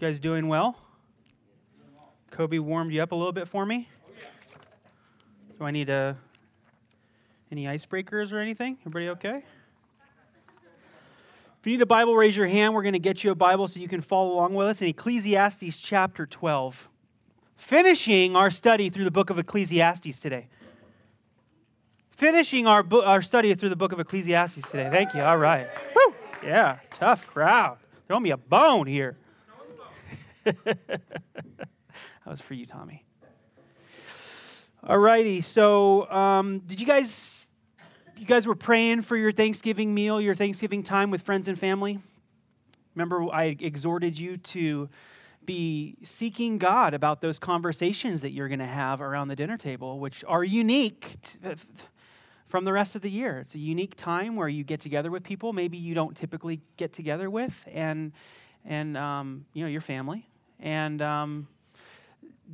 You guys doing well? Kobe warmed you up a little bit for me. Do I need uh, any icebreakers or anything? Everybody okay? If you need a Bible, raise your hand. We're going to get you a Bible so you can follow along with us in Ecclesiastes chapter 12. Finishing our study through the book of Ecclesiastes today. Finishing our, bo- our study through the book of Ecclesiastes today. Thank you. All right. Woo! Yeah, tough crowd. Throw me a bone here. that was for you, Tommy. Alrighty, so um, did you guys, you guys were praying for your Thanksgiving meal, your Thanksgiving time with friends and family? Remember, I exhorted you to be seeking God about those conversations that you're going to have around the dinner table, which are unique t- from the rest of the year. It's a unique time where you get together with people maybe you don't typically get together with, and and um, you know your family. And um,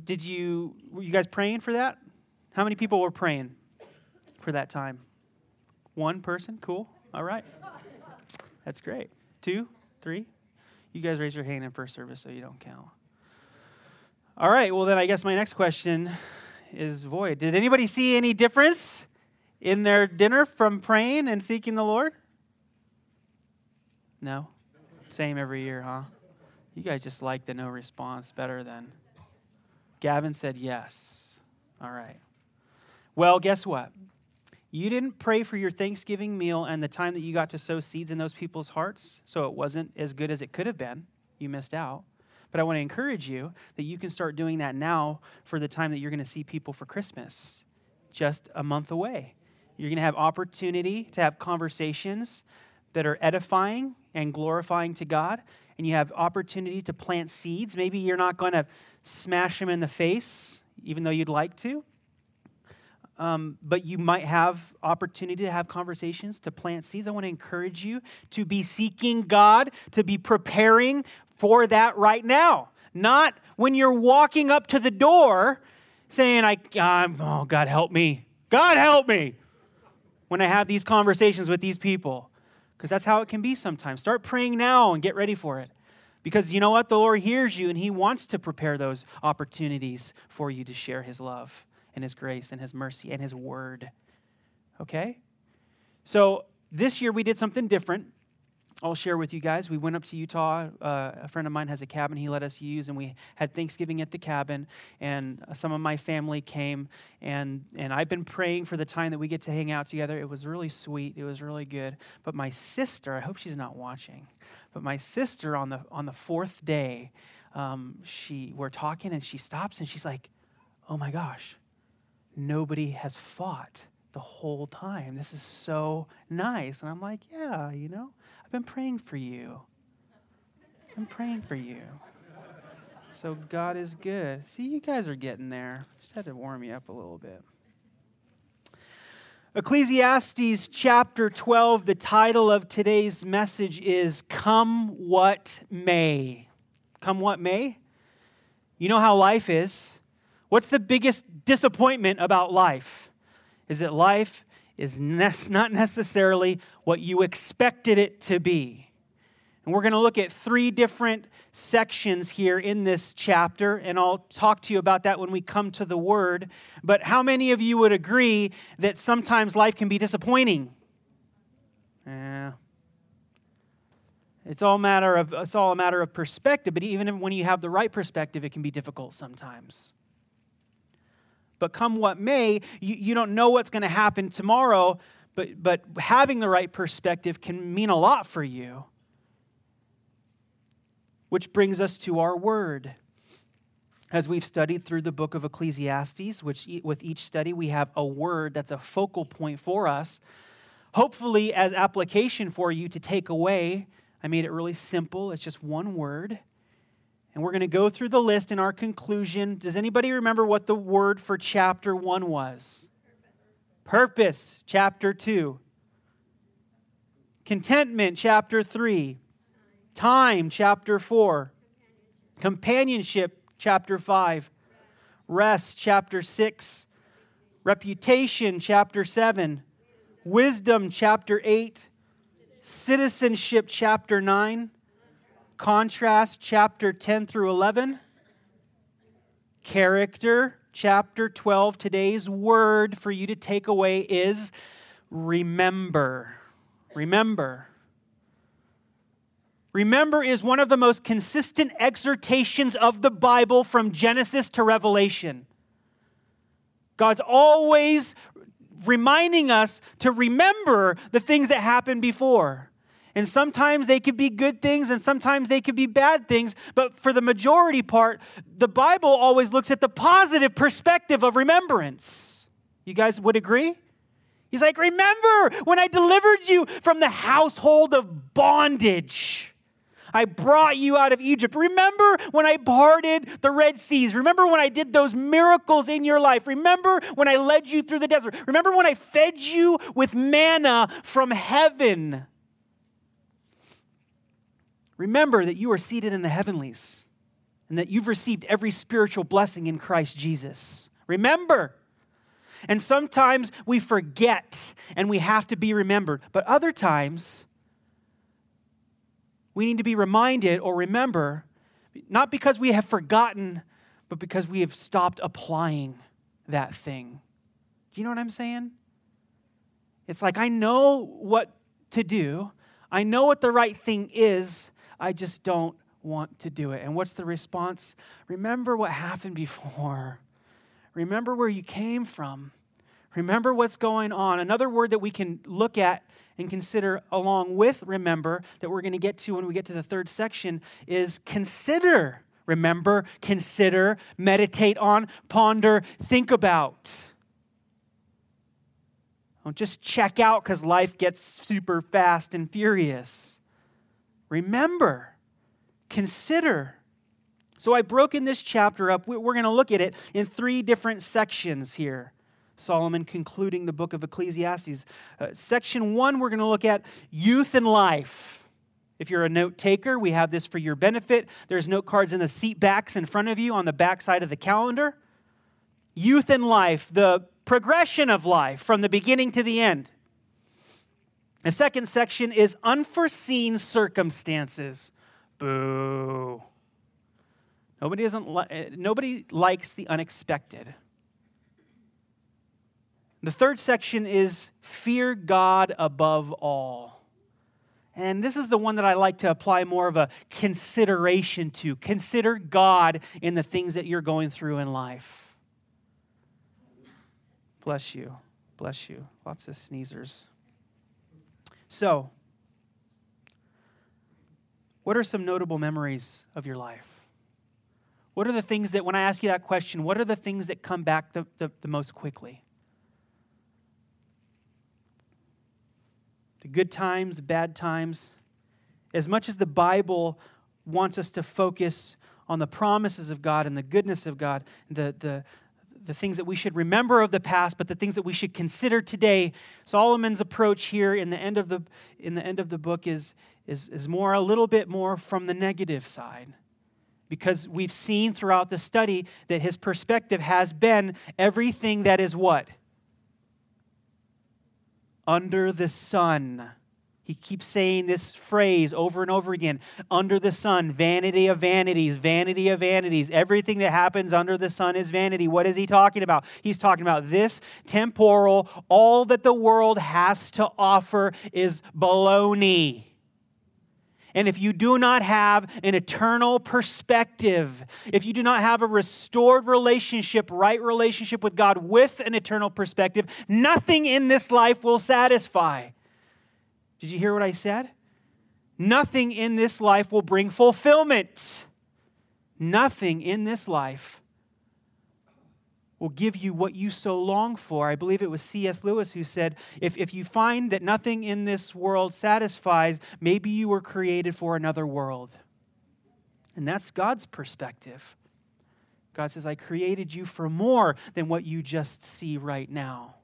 did you were you guys praying for that? How many people were praying for that time? One person, cool. All right, that's great. Two, three. You guys raise your hand in first service, so you don't count. All right. Well, then I guess my next question is void. Did anybody see any difference in their dinner from praying and seeking the Lord? No. Same every year, huh? You guys just like the no response better than. Gavin said yes. All right. Well, guess what? You didn't pray for your Thanksgiving meal and the time that you got to sow seeds in those people's hearts, so it wasn't as good as it could have been. You missed out. But I want to encourage you that you can start doing that now for the time that you're going to see people for Christmas, just a month away. You're going to have opportunity to have conversations that are edifying and glorifying to God, and you have opportunity to plant seeds. Maybe you're not going to smash them in the face, even though you'd like to. Um, but you might have opportunity to have conversations to plant seeds i want to encourage you to be seeking god to be preparing for that right now not when you're walking up to the door saying i God, oh god help me god help me when i have these conversations with these people because that's how it can be sometimes start praying now and get ready for it because you know what the lord hears you and he wants to prepare those opportunities for you to share his love and His grace and His mercy and His word. Okay? So this year we did something different. I'll share with you guys. We went up to Utah. Uh, a friend of mine has a cabin he let us use, and we had Thanksgiving at the cabin. And some of my family came, and and I've been praying for the time that we get to hang out together. It was really sweet. It was really good. But my sister, I hope she's not watching, but my sister on the on the fourth day, um, she we're talking, and she stops, and she's like, "Oh my gosh." nobody has fought the whole time. This is so nice. And I'm like, yeah, you know, I've been praying for you. I'm praying for you. So God is good. See, you guys are getting there. Just had to warm you up a little bit. Ecclesiastes chapter 12, the title of today's message is Come What May. Come What May? You know how life is. What's the biggest disappointment about life? Is it life is not necessarily what you expected it to be. And we're going to look at three different sections here in this chapter, and I'll talk to you about that when we come to the word. But how many of you would agree that sometimes life can be disappointing? Yeah. It's all matter of it's all a matter of perspective, but even when you have the right perspective, it can be difficult sometimes. But come what may, you, you don't know what's going to happen tomorrow, but, but having the right perspective can mean a lot for you. Which brings us to our word. As we've studied through the book of Ecclesiastes, which with each study we have a word that's a focal point for us, hopefully as application for you to take away. I made it really simple, it's just one word. And we're going to go through the list in our conclusion. Does anybody remember what the word for chapter 1 was? Purpose, chapter 2. Contentment, chapter 3. Time, chapter 4. Companionship, chapter 5. Rest, chapter 6. Reputation, chapter 7. Wisdom, chapter 8. Citizenship, chapter 9. Contrast, chapter 10 through 11. Character, chapter 12. Today's word for you to take away is remember. Remember. Remember is one of the most consistent exhortations of the Bible from Genesis to Revelation. God's always reminding us to remember the things that happened before. And sometimes they could be good things and sometimes they could be bad things. But for the majority part, the Bible always looks at the positive perspective of remembrance. You guys would agree? He's like, Remember when I delivered you from the household of bondage. I brought you out of Egypt. Remember when I parted the Red Seas? Remember when I did those miracles in your life? Remember when I led you through the desert? Remember when I fed you with manna from heaven? Remember that you are seated in the heavenlies and that you've received every spiritual blessing in Christ Jesus. Remember. And sometimes we forget and we have to be remembered. But other times, we need to be reminded or remember, not because we have forgotten, but because we have stopped applying that thing. Do you know what I'm saying? It's like I know what to do, I know what the right thing is, I just don't want to do it. And what's the response? Remember what happened before. Remember where you came from. Remember what's going on. Another word that we can look at and consider along with remember that we're going to get to when we get to the third section is consider. Remember, consider, meditate on, ponder, think about. Don't just check out because life gets super fast and furious. Remember, consider. So I've broken this chapter up. We're going to look at it in three different sections here. Solomon concluding the book of Ecclesiastes. Uh, section one, we're going to look at youth and life. If you're a note taker, we have this for your benefit. There's note cards in the seat backs in front of you on the back side of the calendar. Youth and life, the progression of life from the beginning to the end. The second section is unforeseen circumstances. Boo. Nobody, doesn't li- eh, nobody likes the unexpected. The third section is fear God above all. And this is the one that I like to apply more of a consideration to. Consider God in the things that you're going through in life. Bless you. Bless you. Lots of sneezers. So, what are some notable memories of your life? What are the things that, when I ask you that question, what are the things that come back the, the, the most quickly? the good times, the bad times. As much as the Bible wants us to focus on the promises of God and the goodness of God, the, the, the things that we should remember of the past, but the things that we should consider today. Solomon's approach here in the end of the, in the, end of the book is, is, is more a little bit more from the negative side. Because we've seen throughout the study that his perspective has been everything that is what? under the sun. He keeps saying this phrase over and over again under the sun, vanity of vanities, vanity of vanities. Everything that happens under the sun is vanity. What is he talking about? He's talking about this temporal, all that the world has to offer is baloney. And if you do not have an eternal perspective, if you do not have a restored relationship, right relationship with God with an eternal perspective, nothing in this life will satisfy. Did you hear what I said? Nothing in this life will bring fulfillment. Nothing in this life will give you what you so long for. I believe it was C.S. Lewis who said, if, if you find that nothing in this world satisfies, maybe you were created for another world. And that's God's perspective. God says, I created you for more than what you just see right now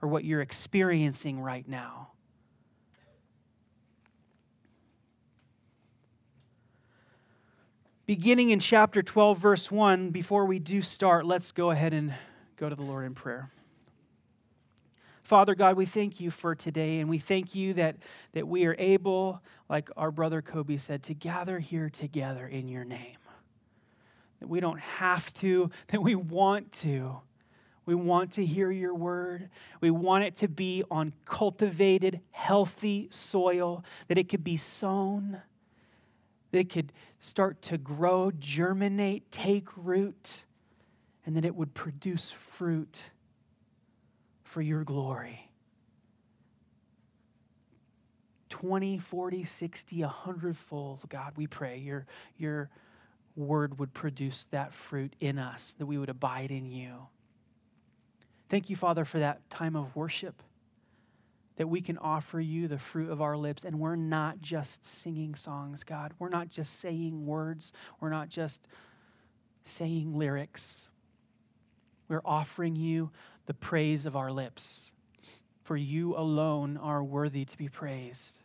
or what you're experiencing right now. Beginning in chapter 12, verse 1, before we do start, let's go ahead and go to the Lord in prayer. Father God, we thank you for today, and we thank you that, that we are able, like our brother Kobe said, to gather here together in your name. That we don't have to, that we want to. We want to hear your word. We want it to be on cultivated, healthy soil, that it could be sown, it could start to grow, germinate, take root, and that it would produce fruit for your glory. 20, 40, 60, 100 fold, God, we pray your, your word would produce that fruit in us, that we would abide in you. Thank you, Father, for that time of worship, that we can offer you the fruit of our lips. And we're not just singing songs, God. We're not just saying words. We're not just saying lyrics. We're offering you the praise of our lips. For you alone are worthy to be praised.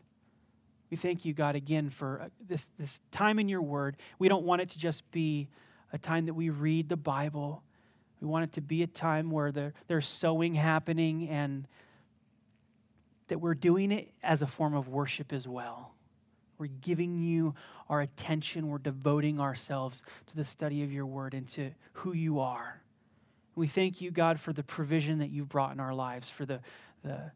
We thank you, God, again for uh, this, this time in your word. We don't want it to just be a time that we read the Bible. We want it to be a time where there, there's sowing happening and that we're doing it as a form of worship as well. We're giving you our attention. We're devoting ourselves to the study of your word and to who you are. We thank you, God, for the provision that you've brought in our lives, for the, the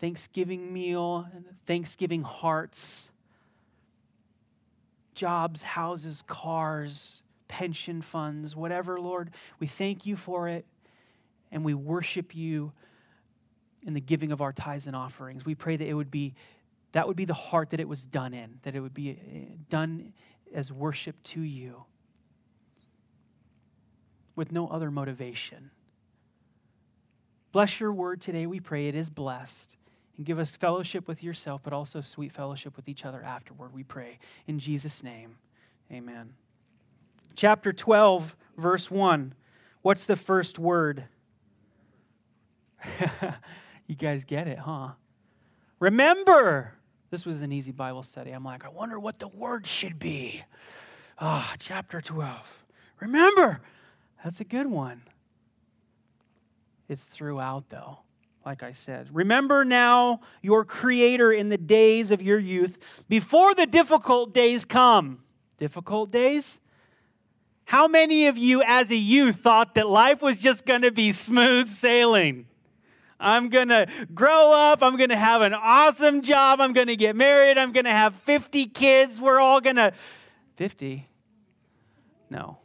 Thanksgiving meal and Thanksgiving hearts, jobs, houses, cars, pension funds, whatever, Lord. We thank you for it and we worship you in the giving of our tithes and offerings. We pray that it would be that would be the heart that it was done in, that it would be eh, done as worship to you with no other motivation. Bless your word today, we pray. It is blessed. And give us fellowship with yourself, but also sweet fellowship with each other afterward, we pray. In Jesus' name, amen. Chapter 12, verse 1. What's the first word? you guys get it, huh? Remember. This was an easy Bible study. I'm like, I wonder what the word should be. Ah, chapter 12. Remember. That's a good one. It's throughout, though, like I said. Remember now your Creator in the days of your youth, before the difficult days come. Difficult days? How many of you as a youth thought that life was just going to be smooth sailing? I'm going to grow up. I'm going to have an awesome job. I'm going to get married. I'm going to have 50 kids. We're all going to. 50? No.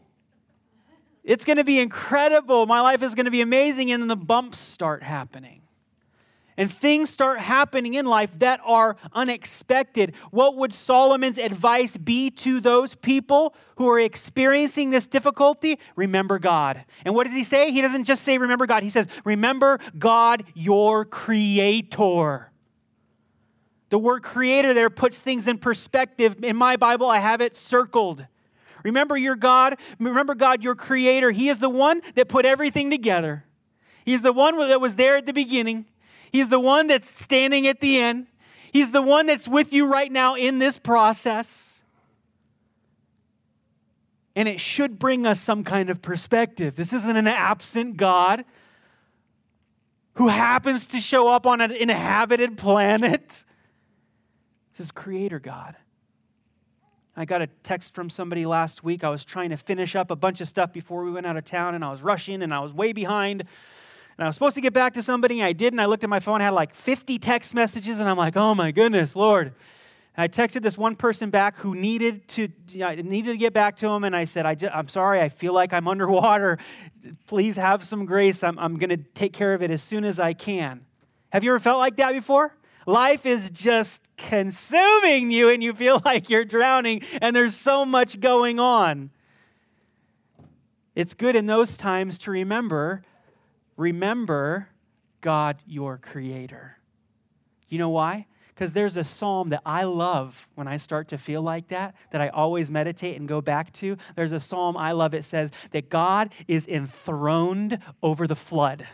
It's going to be incredible. My life is going to be amazing. And then the bumps start happening. And things start happening in life that are unexpected. What would Solomon's advice be to those people who are experiencing this difficulty? Remember God. And what does he say? He doesn't just say, Remember God. He says, Remember God, your creator. The word creator there puts things in perspective. In my Bible, I have it circled. Remember your God. Remember God, your creator. He is the one that put everything together. He's the one that was there at the beginning. He's the one that's standing at the end. He's the one that's with you right now in this process. And it should bring us some kind of perspective. This isn't an absent God who happens to show up on an inhabited planet. This is Creator God. I got a text from somebody last week. I was trying to finish up a bunch of stuff before we went out of town, and I was rushing and I was way behind. And I was supposed to get back to somebody, and I did, and I looked at my phone, had like 50 text messages, and I'm like, oh my goodness, Lord. And I texted this one person back who needed to I needed to get back to him, and I said, I am sorry, I feel like I'm underwater. Please have some grace. I'm, I'm going to take care of it as soon as I can. Have you ever felt like that before? Life is just consuming you and you feel like you're drowning and there's so much going on. It's good in those times to remember remember God your creator. You know why? Because there's a psalm that I love when I start to feel like that, that I always meditate and go back to. There's a psalm I love. It says that God is enthroned over the flood.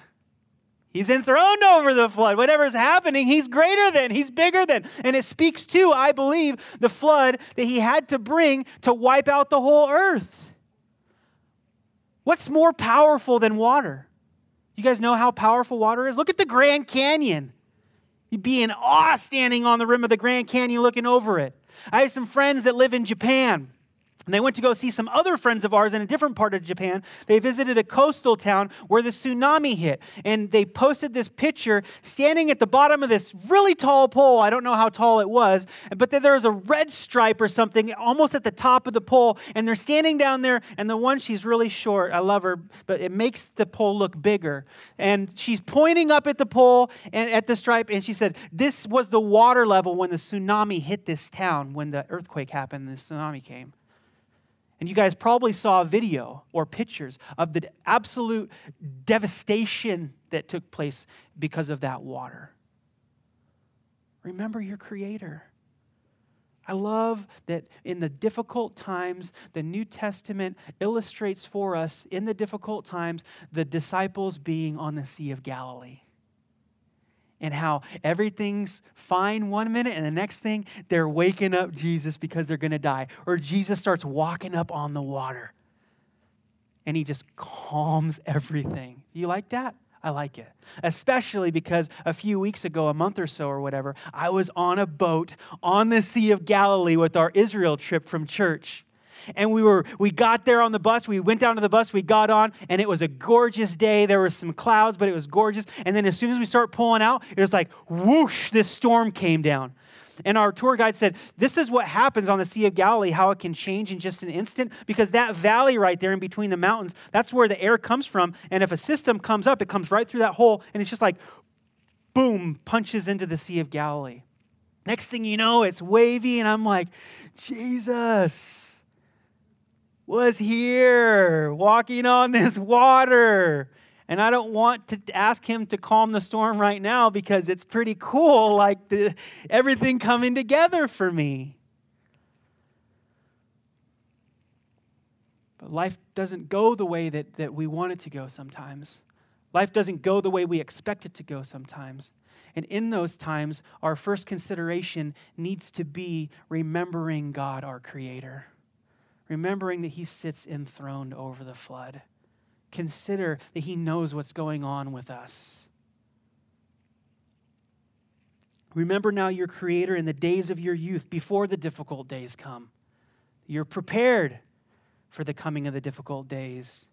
He's enthroned over the flood. Whatever's happening, he's greater than, he's bigger than. And it speaks to, I believe, the flood that he had to bring to wipe out the whole earth. What's more powerful than water? You guys know how powerful water is? Look at the Grand Canyon. You'd be in awe standing on the rim of the Grand Canyon looking over it. I have some friends that live in Japan. And they went to go see some other friends of ours in a different part of Japan. They visited a coastal town where the tsunami hit. And they posted this picture standing at the bottom of this really tall pole. I don't know how tall it was, but then there was a red stripe or something almost at the top of the pole. And they're standing down there. And the one, she's really short. I love her, but it makes the pole look bigger. And she's pointing up at the pole and at the stripe. And she said, This was the water level when the tsunami hit this town, when the earthquake happened, the tsunami came. And you guys probably saw video or pictures of the absolute devastation that took place because of that water. Remember your Creator. I love that in the difficult times, the New Testament illustrates for us in the difficult times the disciples being on the Sea of Galilee and how everything's fine one minute and the next thing they're waking up Jesus because they're going to die. Or Jesus starts walking up on the water and he just calms everything. You like that? I like it. Especially because a few weeks ago, a month or so or whatever, I was on a boat on the Sea of Galilee with our Israel trip from church and we were we got there on the bus. We went down to the bus. We got on and it was a gorgeous day. There were some clouds but it was gorgeous. And then as soon as we start pulling out it was like whoosh this storm came down. And our tour guide said, This is what happens on the Sea of Galilee, how it can change in just an instant, because that valley right there in between the mountains, that's where the air comes from. And if a system comes up, it comes right through that hole, and it's just like, boom, punches into the Sea of Galilee. Next thing you know, it's wavy, and I'm like, Jesus was here walking on this water. And I don't want to ask him to calm the storm right now because it's pretty cool, like the, everything coming together for me. But life doesn't go the way that, that we want it to go sometimes. Life doesn't go the way we expect it to go sometimes. And in those times, our first consideration needs to be remembering God, our Creator remembering that he sits enthroned over the flood. Consider that he knows what's going on with us. Remember now your Creator in the days of your youth, before the difficult days come. You're prepared for the coming of the difficult days.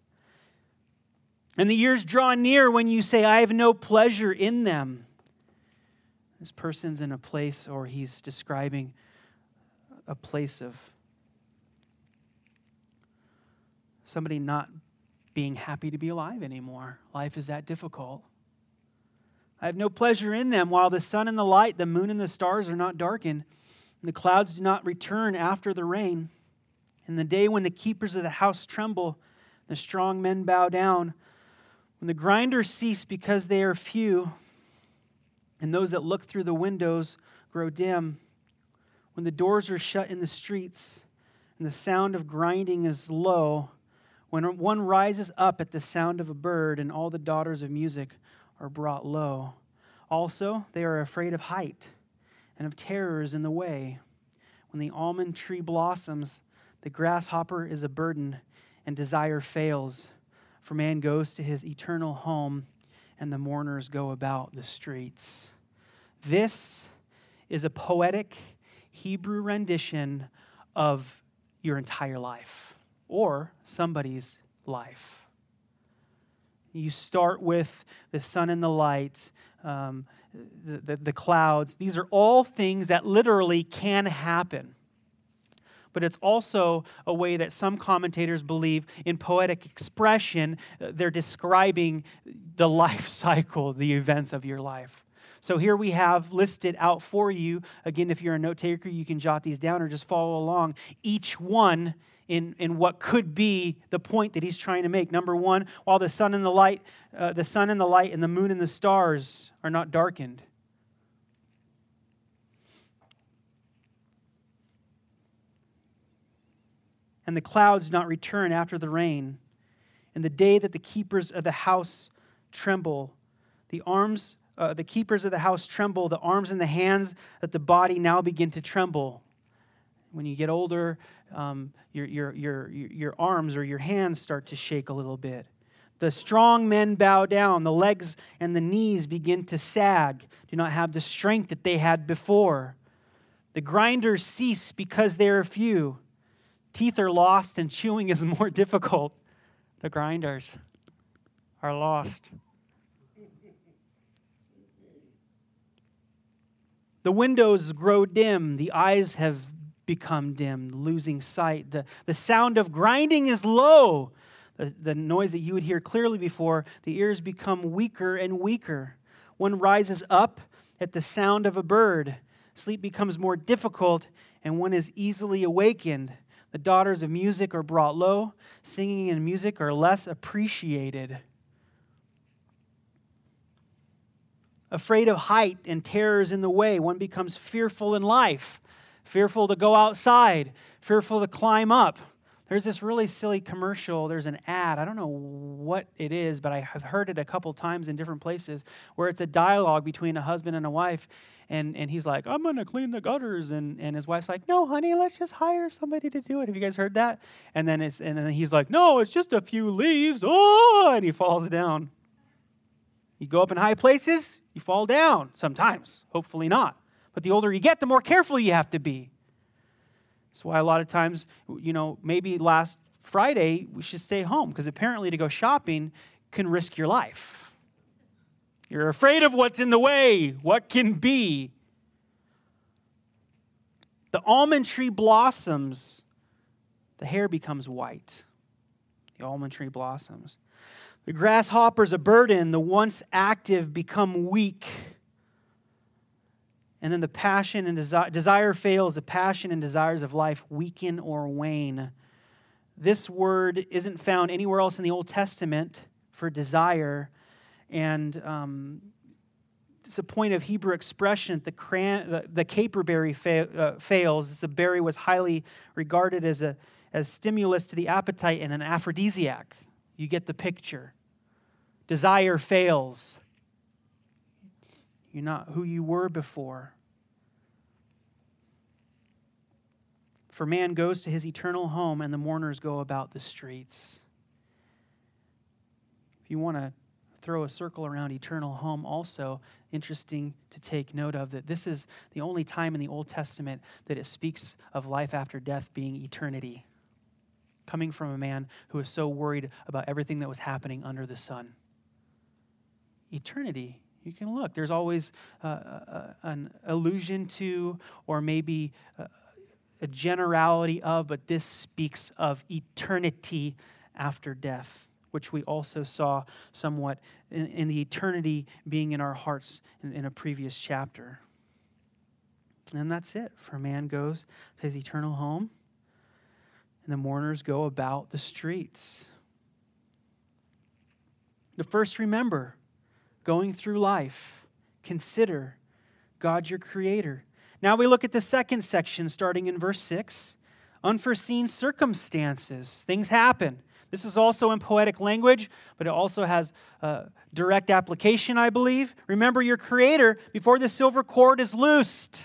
And the years draw near when you say, I have no pleasure in them. This person's in a place, or he's describing a place of somebody not being happy to be alive anymore. Life is that difficult. I have no pleasure in them while the sun and the light, the moon and the stars are not darkened, and the clouds do not return after the rain. In the day when the keepers of the house tremble, the strong men bow down, when the grinders cease because they are few, and those that look through the windows grow dim, when the doors are shut in the streets, and the sound of grinding is low, when one rises up at the sound of a bird, and all the daughters of music are brought low. Also, they are afraid of height and of terrors in the way. When the almond tree blossoms, the grasshopper is a burden, and desire fails. For man goes to his eternal home, and the mourners go about the streets. This is a poetic Hebrew rendition of your entire life or somebody's life. You start with the sun and the light, um, the, the, the clouds. These are all things that literally can happen. But it's also a way that some commentators believe in poetic expression, uh, they're describing the life cycle, the events of your life. So here we have listed out for you. Again, if you're a note taker, you can jot these down or just follow along. Each one in, in what could be the point that he's trying to make. Number one, while the sun and the light, uh, the sun and the light and the moon and the stars are not darkened. And the clouds not return after the rain, and the day that the keepers of the house tremble, the arms uh, the keepers of the house tremble, the arms and the hands that the body now begin to tremble. When you get older, um, your, your, your, your arms or your hands start to shake a little bit. The strong men bow down, the legs and the knees begin to sag, do not have the strength that they had before. The grinders cease because they are few. Teeth are lost and chewing is more difficult. The grinders are lost. The windows grow dim, the eyes have become dim, losing sight. The, the sound of grinding is low. The, the noise that you would hear clearly before, the ears become weaker and weaker. One rises up at the sound of a bird. Sleep becomes more difficult, and one is easily awakened. The daughters of music are brought low. Singing and music are less appreciated. Afraid of height and terrors in the way, one becomes fearful in life, fearful to go outside, fearful to climb up. There's this really silly commercial. There's an ad. I don't know what it is, but I have heard it a couple times in different places where it's a dialogue between a husband and a wife. And, and he's like, I'm going to clean the gutters. And, and his wife's like, No, honey, let's just hire somebody to do it. Have you guys heard that? And then, it's, and then he's like, No, it's just a few leaves. Oh, and he falls down. You go up in high places, you fall down sometimes. Hopefully not. But the older you get, the more careful you have to be. That's why a lot of times, you know, maybe last Friday we should stay home because apparently to go shopping can risk your life. You're afraid of what's in the way, what can be. The almond tree blossoms, the hair becomes white. The almond tree blossoms. The grasshopper's a burden, the once active become weak. And then the passion and desi- desire fails, the passion and desires of life weaken or wane. This word isn't found anywhere else in the Old Testament for desire. And um, it's a point of Hebrew expression. The, cran- the, the caperberry fa- uh, fails. The berry was highly regarded as a as stimulus to the appetite and an aphrodisiac. You get the picture. Desire fails. You're not who you were before. For man goes to his eternal home, and the mourners go about the streets. If you want to throw a circle around eternal home, also interesting to take note of that this is the only time in the Old Testament that it speaks of life after death being eternity, coming from a man who was so worried about everything that was happening under the sun. Eternity you can look. There's always uh, uh, an allusion to, or maybe uh, a generality of, but this speaks of eternity after death, which we also saw somewhat in, in the eternity being in our hearts in, in a previous chapter. And that's it. For man goes to his eternal home, and the mourners go about the streets. The first, remember, going through life, consider God your creator. Now we look at the second section, starting in verse 6. Unforeseen circumstances, things happen. This is also in poetic language, but it also has uh, direct application, I believe. Remember your creator before the silver cord is loosed.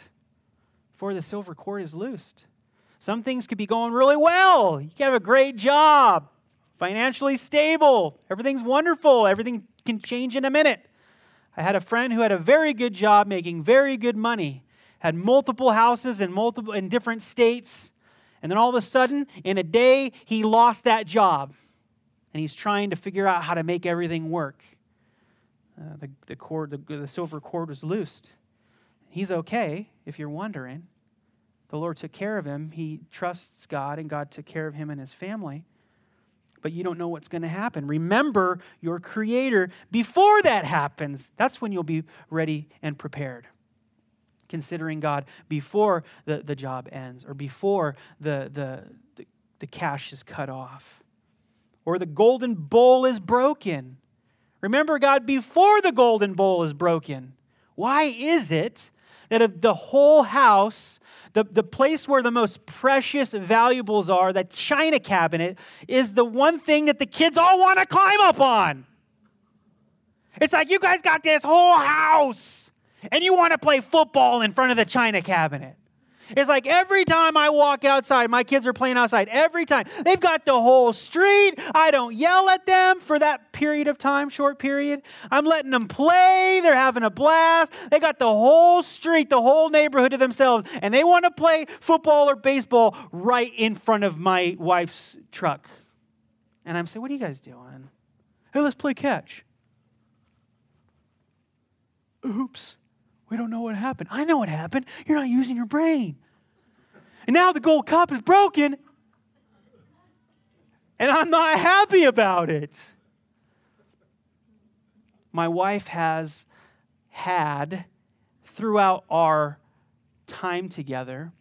Before the silver cord is loosed. Some things could be going really well. You can have a great job, financially stable, everything's wonderful, everything can change in a minute. I had a friend who had a very good job making very good money, had multiple houses in multiple in different states, and then all of a sudden, in a day, he lost that job. And he's trying to figure out how to make everything work. Uh, the, the cord, the, the silver cord was loosed. He's okay, if you're wondering. The Lord took care of him. He trusts God, and God took care of him and his family but you don't know what's going to happen. Remember your Creator before that happens. That's when you'll be ready and prepared. Considering God before the, the job ends or before the, the, the, the cash is cut off or the golden bowl is broken. Remember God before the golden bowl is broken. Why is it that the whole house, the, the place where the most precious valuables are, that china cabinet, is the one thing that the kids all want to climb up on. It's like you guys got this whole house and you want to play football in front of the china cabinet. It's like every time I walk outside, my kids are playing outside. Every time. They've got the whole street. I don't yell at them for that period of time, short period. I'm letting them play. They're having a blast. They got the whole street, the whole neighborhood to themselves, and they want to play football or baseball right in front of my wife's truck. And I'm saying, What are you guys doing? Hey, let's play catch. Oops. We don't know what happened. I know what happened. You're not using your brain. And now the gold cup is broken. And I'm not happy about it. My wife has had, throughout our time together,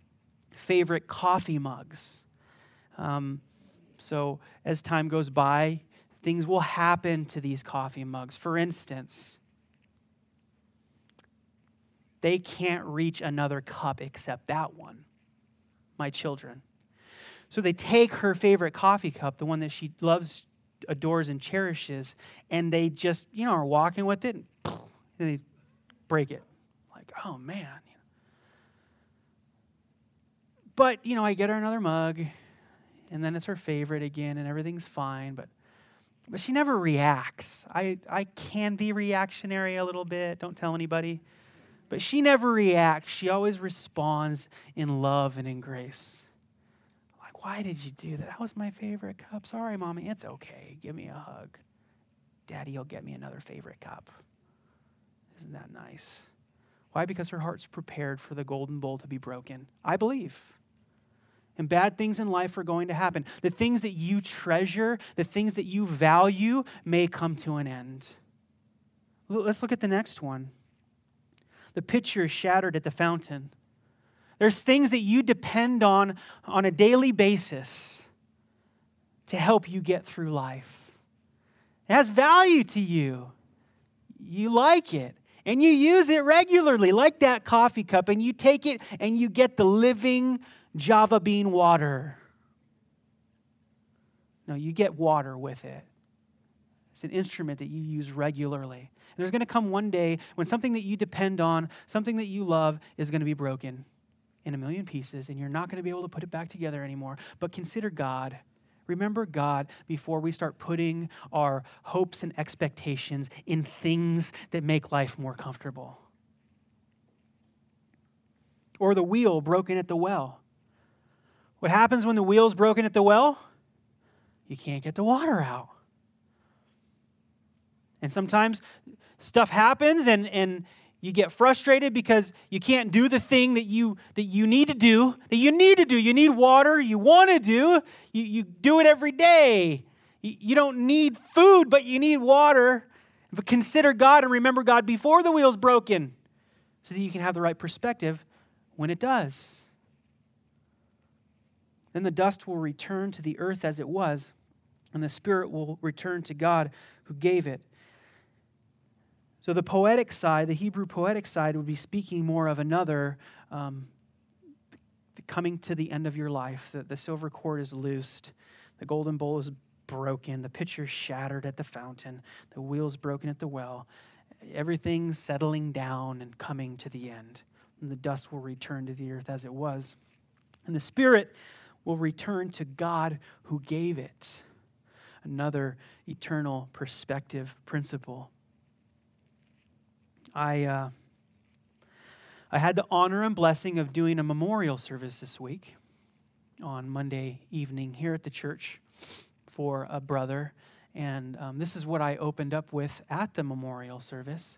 favorite coffee mugs. Um, so as time goes by, things will happen to these coffee mugs. For instance, they can't reach another cup except that one, my children. So they take her favorite coffee cup, the one that she loves, adores, and cherishes, and they just, you know, are walking with it and they break it. Like, oh man. But, you know, I get her another mug, and then it's her favorite again, and everything's fine, but but she never reacts. I, I can be reactionary a little bit. Don't tell anybody. But she never reacts. She always responds in love and in grace. Like, why did you do that? That was my favorite cup. Sorry, mommy. It's okay. Give me a hug. Daddy will get me another favorite cup. Isn't that nice? Why? Because her heart's prepared for the golden bowl to be broken. I believe. And bad things in life are going to happen. The things that you treasure, the things that you value, may come to an end. Let's look at the next one the pitcher is shattered at the fountain. There's things that you depend on on a daily basis to help you get through life. It has value to you. You like it and you use it regularly, like that coffee cup, and you take it and you get the living Java bean water. No, you get water with it. It's an instrument that you use regularly. There's going to come one day when something that you depend on, something that you love, is going to be broken in a million pieces, and you're not going to be able to put it back together anymore. But consider God. Remember God before we start putting our hopes and expectations in things that make life more comfortable. Or the wheel broken at the well. What happens when the wheel's broken at the well? You can't get the water out. And sometimes stuff happens and, and you get frustrated because you can't do the thing that you that you need to do that you need to do. You need water you want to do you, you do it every day. You, you don't need food but you need water. But consider god and remember god before the wheel's broken so that you can have the right perspective when it does. Then the dust will return to the earth as it was and the spirit will return to god who gave it so the poetic side, the Hebrew poetic side, would be speaking more of another um, coming to the end of your life. that the silver cord is loosed, the golden bowl is broken, the pitcher shattered at the fountain, the wheels broken at the well. Everything's settling down and coming to the end. And the dust will return to the earth as it was. And the spirit will return to God who gave it. Another eternal perspective principle. I, uh, I had the honor and blessing of doing a memorial service this week on Monday evening here at the church for a brother. And um, this is what I opened up with at the memorial service.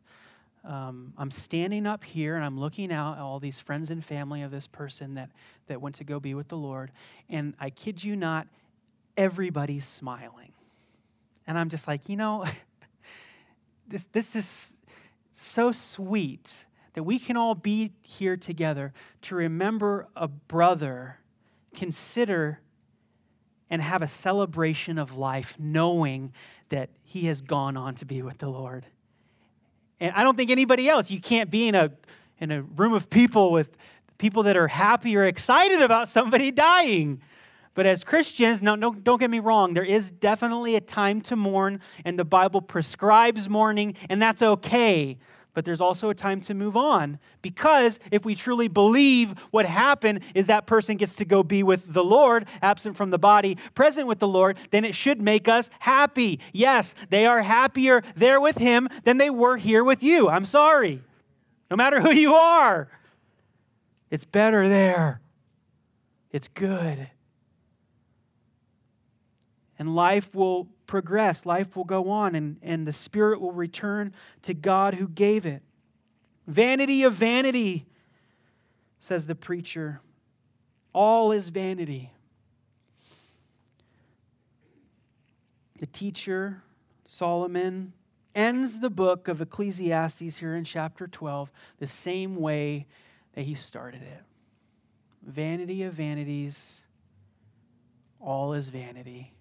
Um, I'm standing up here and I'm looking out at all these friends and family of this person that, that went to go be with the Lord. And I kid you not, everybody's smiling. And I'm just like, you know, this, this is so sweet that we can all be here together to remember a brother, consider and have a celebration of life, knowing that he has gone on to be with the Lord. And I don't think anybody else, you can't be in a in a room of people with people that are happy or excited about somebody dying. But as Christians, no, no, don't get me wrong, there is definitely a time to mourn, and the Bible prescribes mourning, and that's okay. But there's also a time to move on because if we truly believe what happened is that person gets to go be with the Lord, absent from the body, present with the Lord, then it should make us happy. Yes, they are happier there with Him than they were here with you. I'm sorry. No matter who you are, it's better there. It's good and life will progress, life will go on, and, and the spirit will return to God who gave it. Vanity of vanity, says the preacher. All is vanity. The teacher, Solomon, ends the book of Ecclesiastes here in chapter 12 the same way that he started it. Vanity of vanities, all is vanity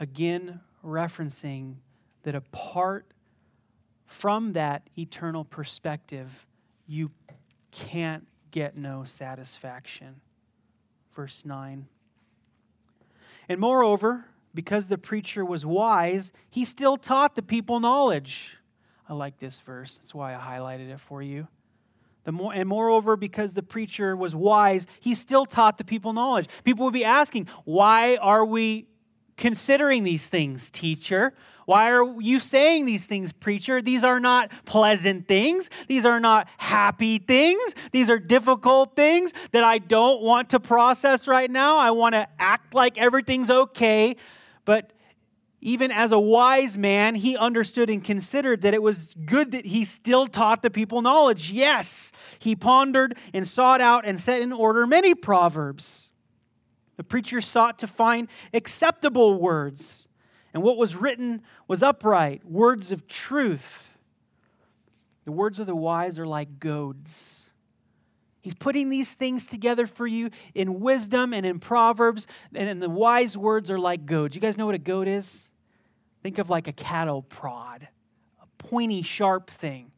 again referencing that apart from that eternal perspective, you can't get no satisfaction. Verse 9. And moreover, because the preacher was wise, he still taught the people knowledge. I like this verse. That's why I highlighted it for you. The more, and moreover, because the preacher was wise, he still taught the people knowledge. People would be asking, why are we considering these things, teacher? Why are you saying these things, preacher? These are not pleasant things. These are not happy things. These are difficult things that I don't want to process right now. I want to act like everything's okay. But even as a wise man, he understood and considered that it was good that he still taught the people knowledge. Yes, he pondered and sought out and set in order many proverbs. The preacher sought to find acceptable words, and what was written was upright, words of truth. The words of the wise are like goads. He's putting these things together for you in wisdom and in Proverbs, and the wise words are like goads. You guys know what a goad is? Think of like a cattle prod, a pointy, sharp thing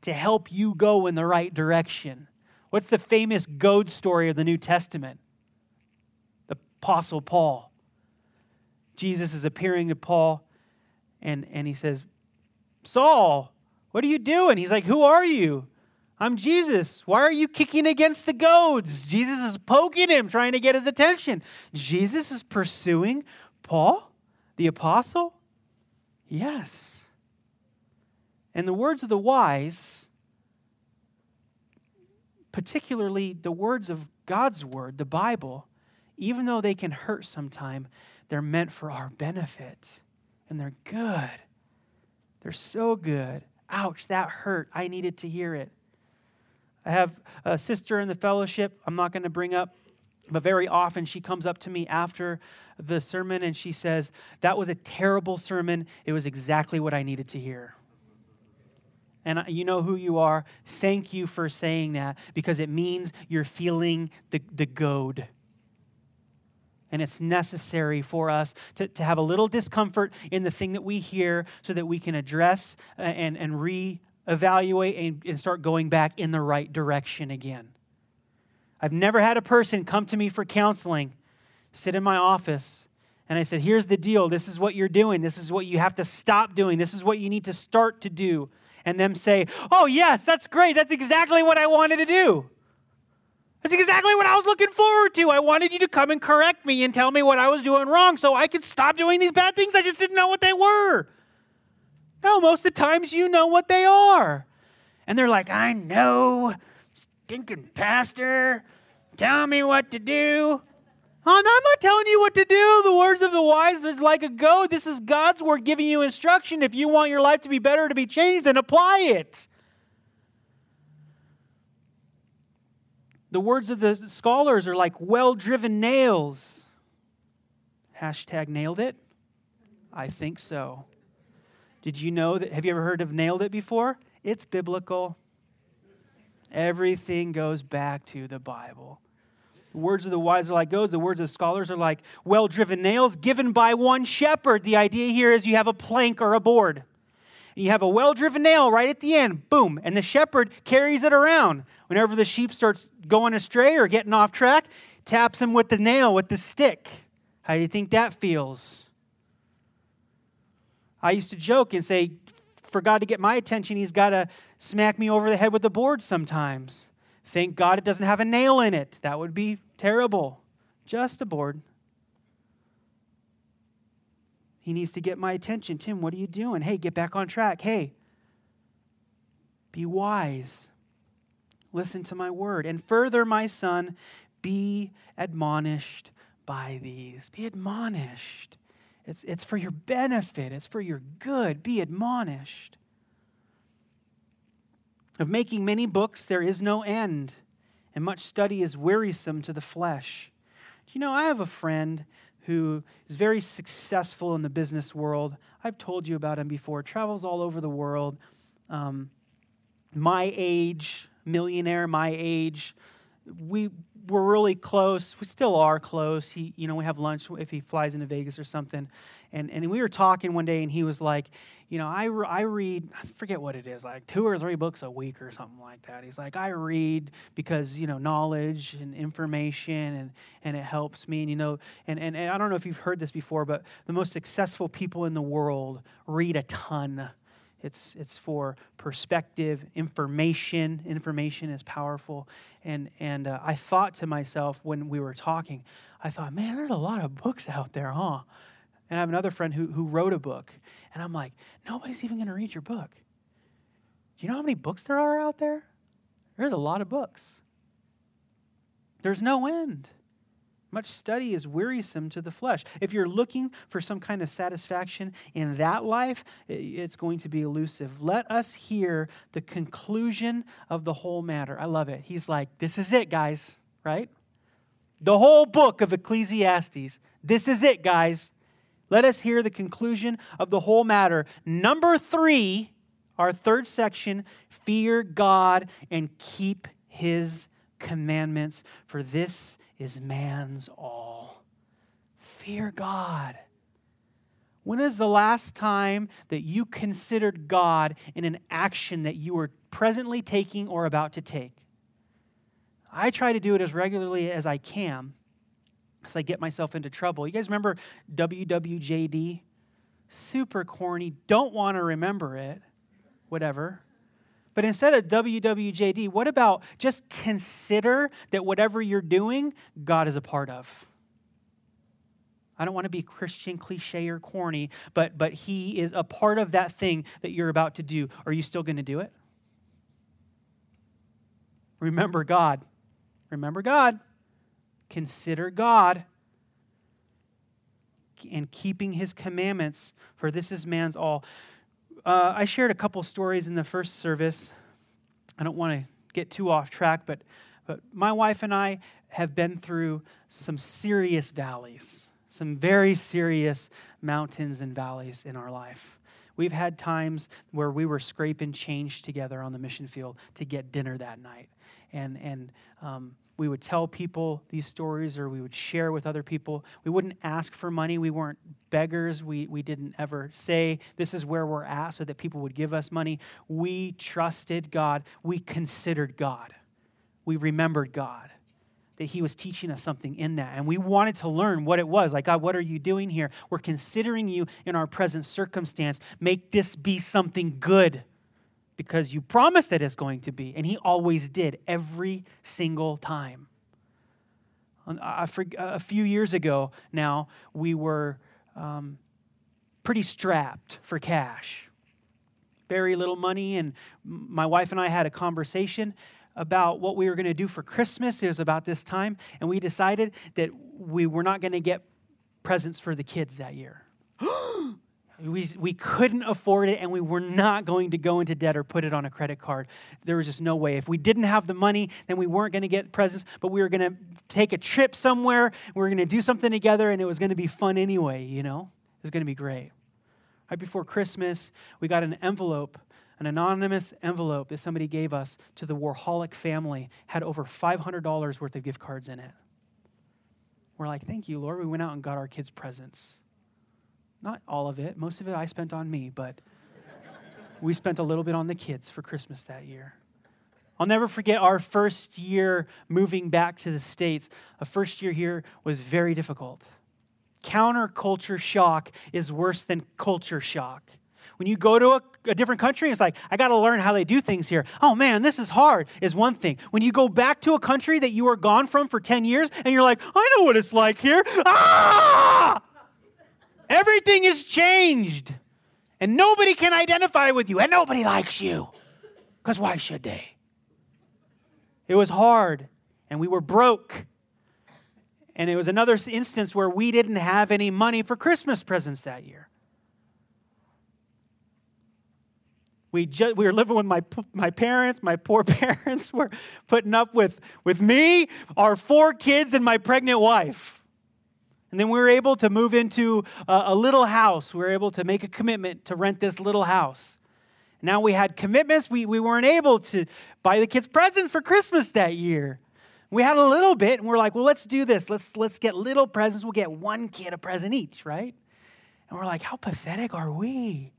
to help you go in the right direction. What's the famous goad story of the New Testament? Apostle Paul. Jesus is appearing to Paul and, and he says, Saul, what are you doing? He's like, Who are you? I'm Jesus. Why are you kicking against the goads? Jesus is poking him, trying to get his attention. Jesus is pursuing Paul, the apostle? Yes. And the words of the wise, particularly the words of God's word, the Bible, even though they can hurt sometime, they're meant for our benefit. And they're good. They're so good. Ouch, that hurt. I needed to hear it. I have a sister in the fellowship, I'm not going to bring up, but very often she comes up to me after the sermon and she says, That was a terrible sermon. It was exactly what I needed to hear. And you know who you are. Thank you for saying that because it means you're feeling the, the goad and it's necessary for us to, to have a little discomfort in the thing that we hear so that we can address uh, and, and re-evaluate and, and start going back in the right direction again. I've never had a person come to me for counseling, sit in my office, and I said, Here's the deal. This is what you're doing. This is what you have to stop doing. This is what you need to start to do. And them say, Oh, yes, that's great. That's exactly what I wanted to do. That's exactly what I was looking forward to. I wanted you to come and correct me and tell me what I was doing wrong so I could stop doing these bad things. I just didn't know what they were. No, most of the times you know what they are. And they're like, I know, stinking pastor, tell me what to do. Oh, no, I'm not telling you what to do. The words of the wise is like a goad. This is God's word giving you instruction. If you want your life to be better, to be changed, then apply it. The words of the scholars are like well driven nails. Hashtag nailed it? I think so. Did you know that? Have you ever heard of nailed it before? It's biblical. Everything goes back to the Bible. The words of the wise are like goes. The words of scholars are like well driven nails given by one shepherd. The idea here is you have a plank or a board. And you have a well driven nail right at the end, boom, and the shepherd carries it around. Whenever the sheep starts going astray or getting off track, taps him with the nail, with the stick. How do you think that feels? I used to joke and say, for God to get my attention, he's got to smack me over the head with a board sometimes. Thank God it doesn't have a nail in it. That would be terrible. Just a board. He needs to get my attention. Tim, what are you doing? Hey, get back on track. Hey, be wise. Listen to my word. And further, my son, be admonished by these. Be admonished. It's, it's for your benefit, it's for your good. Be admonished. Of making many books, there is no end, and much study is wearisome to the flesh. You know, I have a friend who is very successful in the business world. I've told you about him before, travels all over the world. Um, my age, millionaire, my age. We were really close. We still are close. He, you know, we have lunch if he flies into Vegas or something. And, and we were talking one day, and he was like, you know, I, I read, I forget what it is, like two or three books a week or something like that. He's like, I read because, you know, knowledge and information and, and it helps me. And, you know, and, and, and I don't know if you've heard this before, but the most successful people in the world read a ton. It's, it's for perspective, information. Information is powerful. And, and uh, I thought to myself when we were talking, I thought, man, there's a lot of books out there, huh? And I have another friend who, who wrote a book. And I'm like, nobody's even going to read your book. Do you know how many books there are out there? There's a lot of books. There's no end. Much study is wearisome to the flesh. If you're looking for some kind of satisfaction in that life, it's going to be elusive. Let us hear the conclusion of the whole matter. I love it. He's like, This is it, guys, right? The whole book of Ecclesiastes. This is it, guys. Let us hear the conclusion of the whole matter. Number three, our third section fear God and keep his commandments, for this is man's all. Fear God. When is the last time that you considered God in an action that you were presently taking or about to take? I try to do it as regularly as I can as I get myself into trouble. You guys remember WWJD? Super corny, don't want to remember it, whatever. But instead of WWJD, what about just consider that whatever you're doing, God is a part of? I don't want to be Christian cliche or corny, but, but He is a part of that thing that you're about to do. Are you still going to do it? Remember God. Remember God. Consider God and keeping his commandments, for this is man's all. Uh, I shared a couple stories in the first service. I don't want to get too off track, but, but my wife and I have been through some serious valleys, some very serious mountains and valleys in our life. We've had times where we were scraping change together on the mission field to get dinner that night. And, and um, we would tell people these stories or we would share with other people. We wouldn't ask for money. We weren't beggars. We, we didn't ever say, This is where we're at, so that people would give us money. We trusted God. We considered God. We remembered God, that He was teaching us something in that. And we wanted to learn what it was. Like, God, what are you doing here? We're considering you in our present circumstance. Make this be something good because you promised that it's going to be. And he always did, every single time. A few years ago now, we were um, pretty strapped for cash. Very little money, and my wife and I had a conversation about what we were going to do for Christmas. It was about this time, and we decided that we were not going to get presents for the kids that year. We, we couldn't afford it and we were not going to go into debt or put it on a credit card. There was just no way. If we didn't have the money, then we weren't going to get presents, but we were going to take a trip somewhere. We were going to do something together and it was going to be fun anyway, you know? It was going to be great. Right before Christmas, we got an envelope, an anonymous envelope that somebody gave us to the Warholic family, had over $500 worth of gift cards in it. We're like, thank you, Lord. We went out and got our kids presents. Not all of it, most of it I spent on me, but we spent a little bit on the kids for Christmas that year. I'll never forget our first year moving back to the States. A first year here was very difficult. Counterculture shock is worse than culture shock. When you go to a, a different country, it's like, I got to learn how they do things here. Oh man, this is hard, is one thing. When you go back to a country that you were gone from for 10 years and you're like, I know what it's like here. Ah! Everything is changed. And nobody can identify with you, and nobody likes you. Because why should they? It was hard, and we were broke. And it was another instance where we didn't have any money for Christmas presents that year. We, ju- we were living with my, my parents. My poor parents were putting up with, with me, our four kids, and my pregnant wife. And then we were able to move into a, a little house. We were able to make a commitment to rent this little house. Now we had commitments. We, we weren't able to buy the kids presents for Christmas that year. We had a little bit, and we're like, well, let's do this. Let's, let's get little presents. We'll get one kid a present each, right? And we're like, how pathetic are we?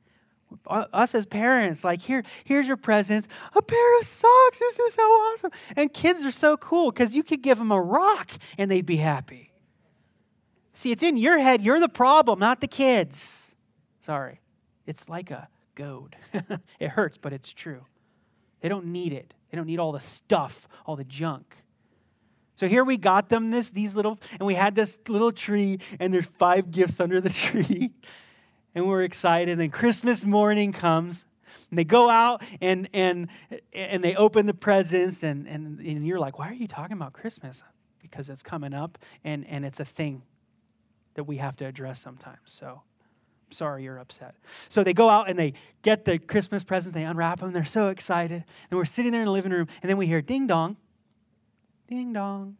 us as parents like here here's your presents a pair of socks this is so awesome and kids are so cool because you could give them a rock and they'd be happy see it's in your head. You're the problem not the kids. Sorry. It's like a goad. It hurts but it's true. They don't need it. They don't need all the stuff all the junk. So here we got them this these little and we had this little tree and there's five gifts under the tree. And we're excited. And then Christmas morning comes, and they go out and and and they open the presents, and and, and you're like, why are you talking about Christmas? Because it's coming up, and and it's a thing that we have to address sometimes. So. I'm sorry, you're upset. So they go out and they get the Christmas presents, they unwrap them, they're so excited. And we're sitting there in the living room, and then we hear ding dong, ding dong,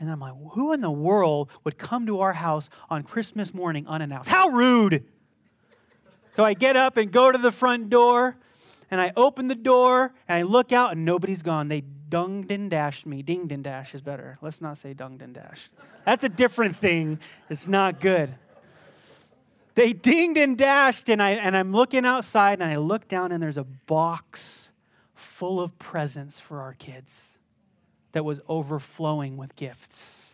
and I'm like, who in the world would come to our house on Christmas morning unannounced? How rude! So I get up and go to the front door, and I open the door, and I look out, and nobody's gone. They dunged and dashed me. Dinged and dash is better. Let's not say dunged and dashed. That's a different thing. It's not good. They dinged and dashed, and, I, and I'm looking outside, and I look down, and there's a box full of presents for our kids that was overflowing with gifts.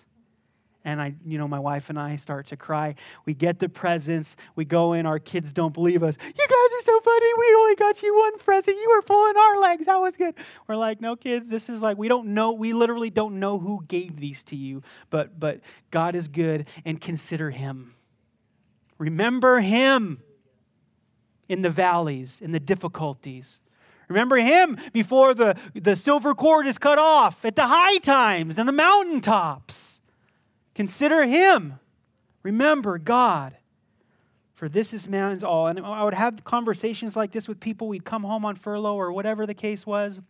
And I, you know, my wife and I start to cry. We get the presents. We go in. Our kids don't believe us. You guys are so funny. We only got you one present. You were pulling our legs. That was good. We're like, no, kids. This is like we don't know. We literally don't know who gave these to you. But but God is good, and consider Him. Remember Him in the valleys, in the difficulties. Remember him before the, the silver cord is cut off at the high times and the mountaintops. Consider him. Remember God. For this is man's all. And I would have conversations like this with people. We'd come home on furlough or whatever the case was.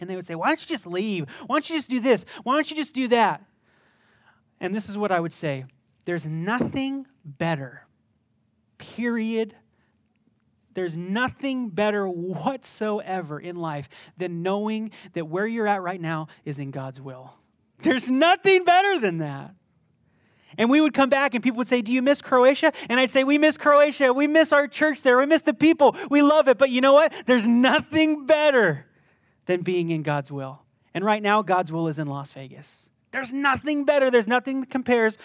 And they would say, Why don't you just leave? Why don't you just do this? Why don't you just do that? And this is what I would say there's nothing better, period, there's nothing better whatsoever in life than knowing that where you're at right now is in God's will. There's nothing better than that. And we would come back and people would say, Do you miss Croatia? And I'd say, We miss Croatia. We miss our church there. We miss the people. We love it. But you know what? There's nothing better than being in God's will. And right now, God's will is in Las Vegas. There's nothing better. There's nothing that compares.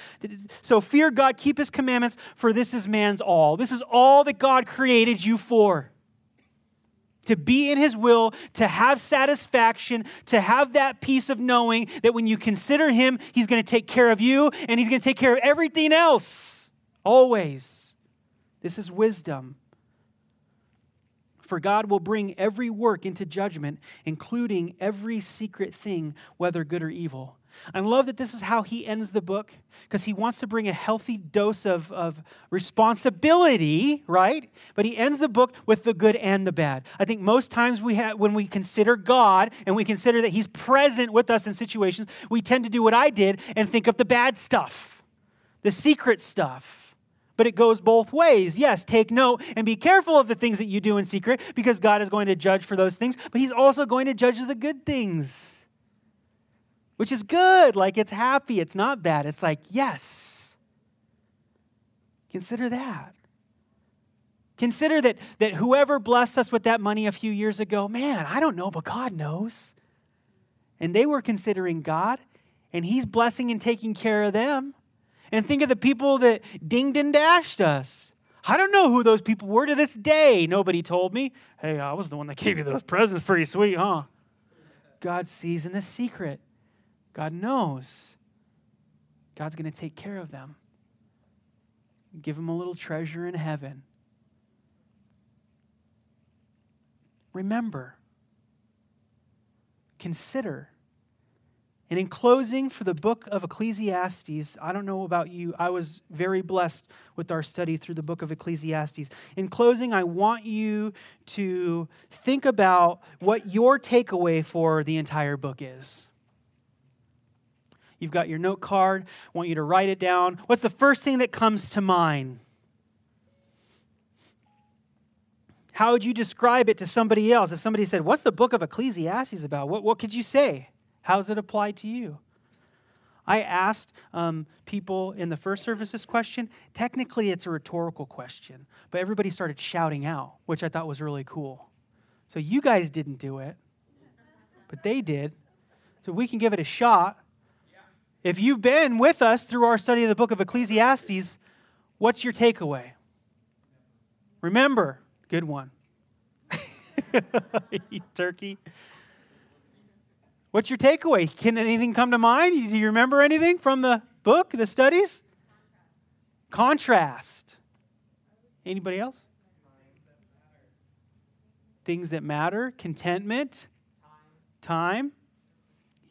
So fear God, keep his commandments, for this is man's all. This is all that God created you for. To be in his will, to have satisfaction, to have that peace of knowing that when you consider him, he's going to take care of you and he's going to take care of everything else. Always. This is wisdom. For God will bring every work into judgment, including every secret thing, whether good or evil. I love that this is how he ends the book because he wants to bring a healthy dose of, of responsibility, right? But he ends the book with the good and the bad. I think most times we have, when we consider God and we consider that he's present with us in situations, we tend to do what I did and think of the bad stuff, the secret stuff. But it goes both ways. Yes, take note and be careful of the things that you do in secret because God is going to judge for those things, but he's also going to judge the good things which is good. Like it's happy, it's not bad. It's like, yes. Consider that. Consider that, that whoever blessed us with that money a few years ago, man, I don't know, but God knows. And they were considering God, and He's blessing and taking care of them. And think of the people that dinged and dashed us. I don't know who those people were to this day. Nobody told me. Hey, I was the one that gave you those presents. Pretty sweet, huh? God sees in the secret. God knows. God's going to take care of them. Give them a little treasure in heaven. Remember, consider. And in closing, for the book of Ecclesiastes, I don't know about you, I was very blessed with our study through the book of Ecclesiastes. In closing, I want you to think about what your takeaway for the entire book is. You've got your note card, I want you to write it down. What's the first thing that comes to mind? How would you describe it to somebody else? If somebody said, What's the book of Ecclesiastes about? What, what could you say? How does it apply to you? I asked um, people in the first service this question. Technically, it's a rhetorical question, but everybody started shouting out, which I thought was really cool. So you guys didn't do it, but they did. So we can give it a shot. If you've been with us through our study of the book of Ecclesiastes, what's your takeaway? Remember, Good one. turkey. What's your takeaway? Can anything come to mind? Do you remember anything from the book, the studies? Contrast. Anybody else? Things that matter, contentment, time.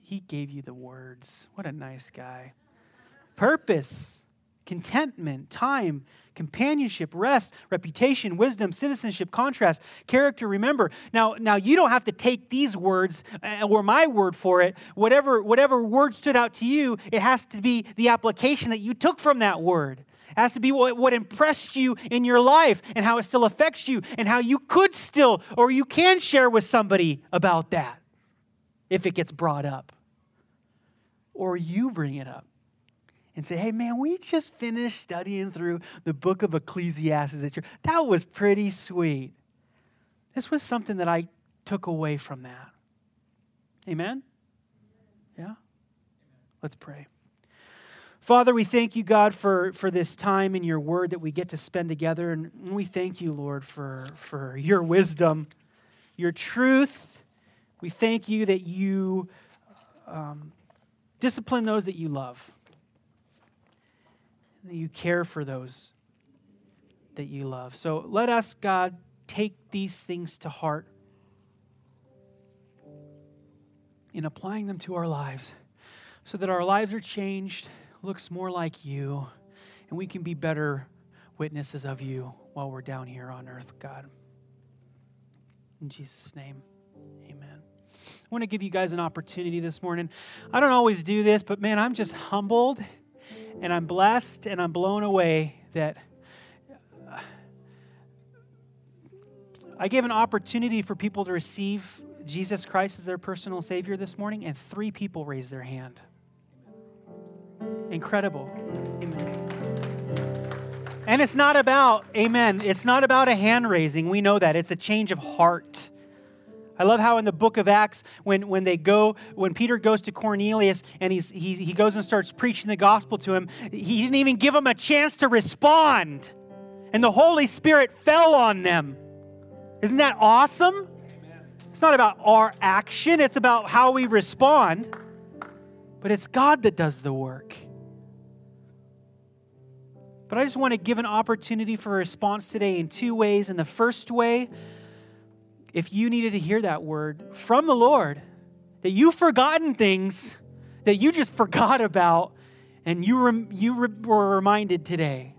He gave you the words. What a nice guy. Purpose, contentment, time, companionship, rest, reputation, wisdom, citizenship, contrast, character, remember. Now, now you don't have to take these words uh, or my word for it. Whatever, whatever word stood out to you, it has to be the application that you took from that word. It has to be what, what impressed you in your life and how it still affects you and how you could still or you can share with somebody about that if it gets brought up. Or you bring it up and say, hey, man, we just finished studying through the book of Ecclesiastes. That was pretty sweet. This was something that I took away from that. Amen? Yeah? Let's pray. Father, we thank you, God, for, for this time in your word that we get to spend together. And we thank you, Lord, for, for your wisdom, your truth. We thank you that you um, discipline those that you love that you care for those that you love. So let us, God, take these things to heart in applying them to our lives so that our lives are changed, looks more like you, and we can be better witnesses of you while we're down here on earth, God. In Jesus' name, amen. I want to give you guys an opportunity this morning. I don't always do this, but man, I'm just humbled and I'm blessed and I'm blown away that I gave an opportunity for people to receive Jesus Christ as their personal Savior this morning, and three people raised their hand. Incredible. Amen. And it's not about, amen, it's not about a hand raising. We know that. It's a change of heart. I love how in the book of Acts, when, when they go, when Peter goes to Cornelius and he's, he, he goes and starts preaching the gospel to him, he didn't even give him a chance to respond. And the Holy Spirit fell on them. Isn't that awesome? Amen. It's not about our action, it's about how we respond. But it's God that does the work. But I just want to give an opportunity for response today in two ways. In the first way, if you needed to hear that word from the Lord, that you've forgotten things that you just forgot about and you, rem- you re- were reminded today.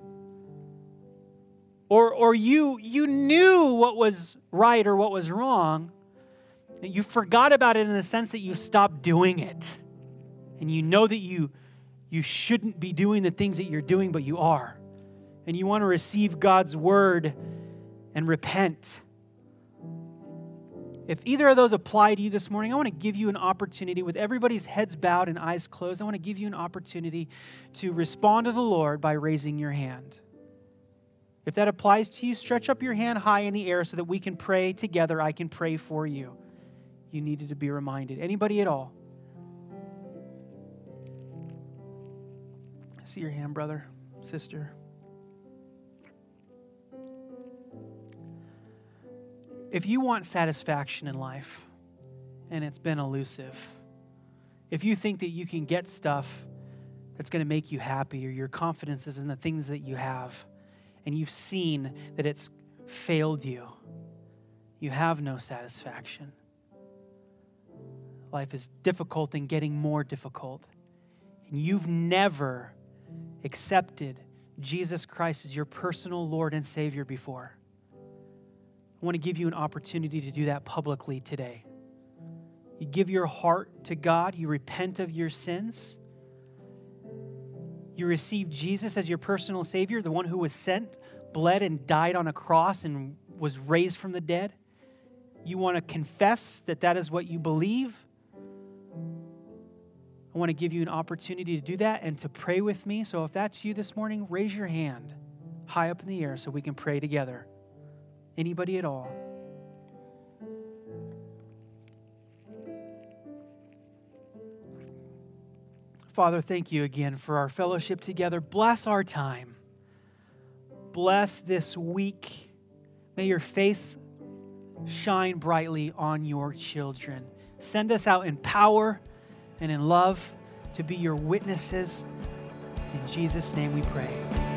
Or, or you, you knew what was right or what was wrong, and you forgot about it in the sense that you stopped doing it. And you know that you, you shouldn't be doing the things that you're doing, but you are. And you want to receive God's word and repent if either of those apply to you this morning, I want to give you an opportunity with everybody's heads bowed and eyes closed. I want to give you an opportunity to respond to the Lord by raising your hand. If that applies to you, stretch up your hand high in the air so that we can pray together. I can pray for you. You needed to be reminded. Anybody at all? I see your hand, brother, sister. If you want satisfaction in life, and it's been elusive, if you think that you can get stuff that's going to make you happy or your confidence is in the things that you have, and you've seen that it's failed you, you have no satisfaction. Life is difficult and getting more difficult. And you've never accepted Jesus Christ as your personal Lord and Savior before. I want to give you an opportunity to do that publicly today. You give your heart to God, you repent of your sins, you receive Jesus as your personal Savior, the one who was sent, bled, and died on a cross and was raised from the dead. You want to confess that that is what you believe. I want to give you an opportunity to do that and to pray with me. So if that's you this morning, raise your hand high up in the air so we can pray together. Anybody at all? Father, thank you again for our fellowship together. Bless our time. Bless this week. May your face shine brightly on your children. Send us out in power and in love to be your witnesses. In Jesus' name we pray.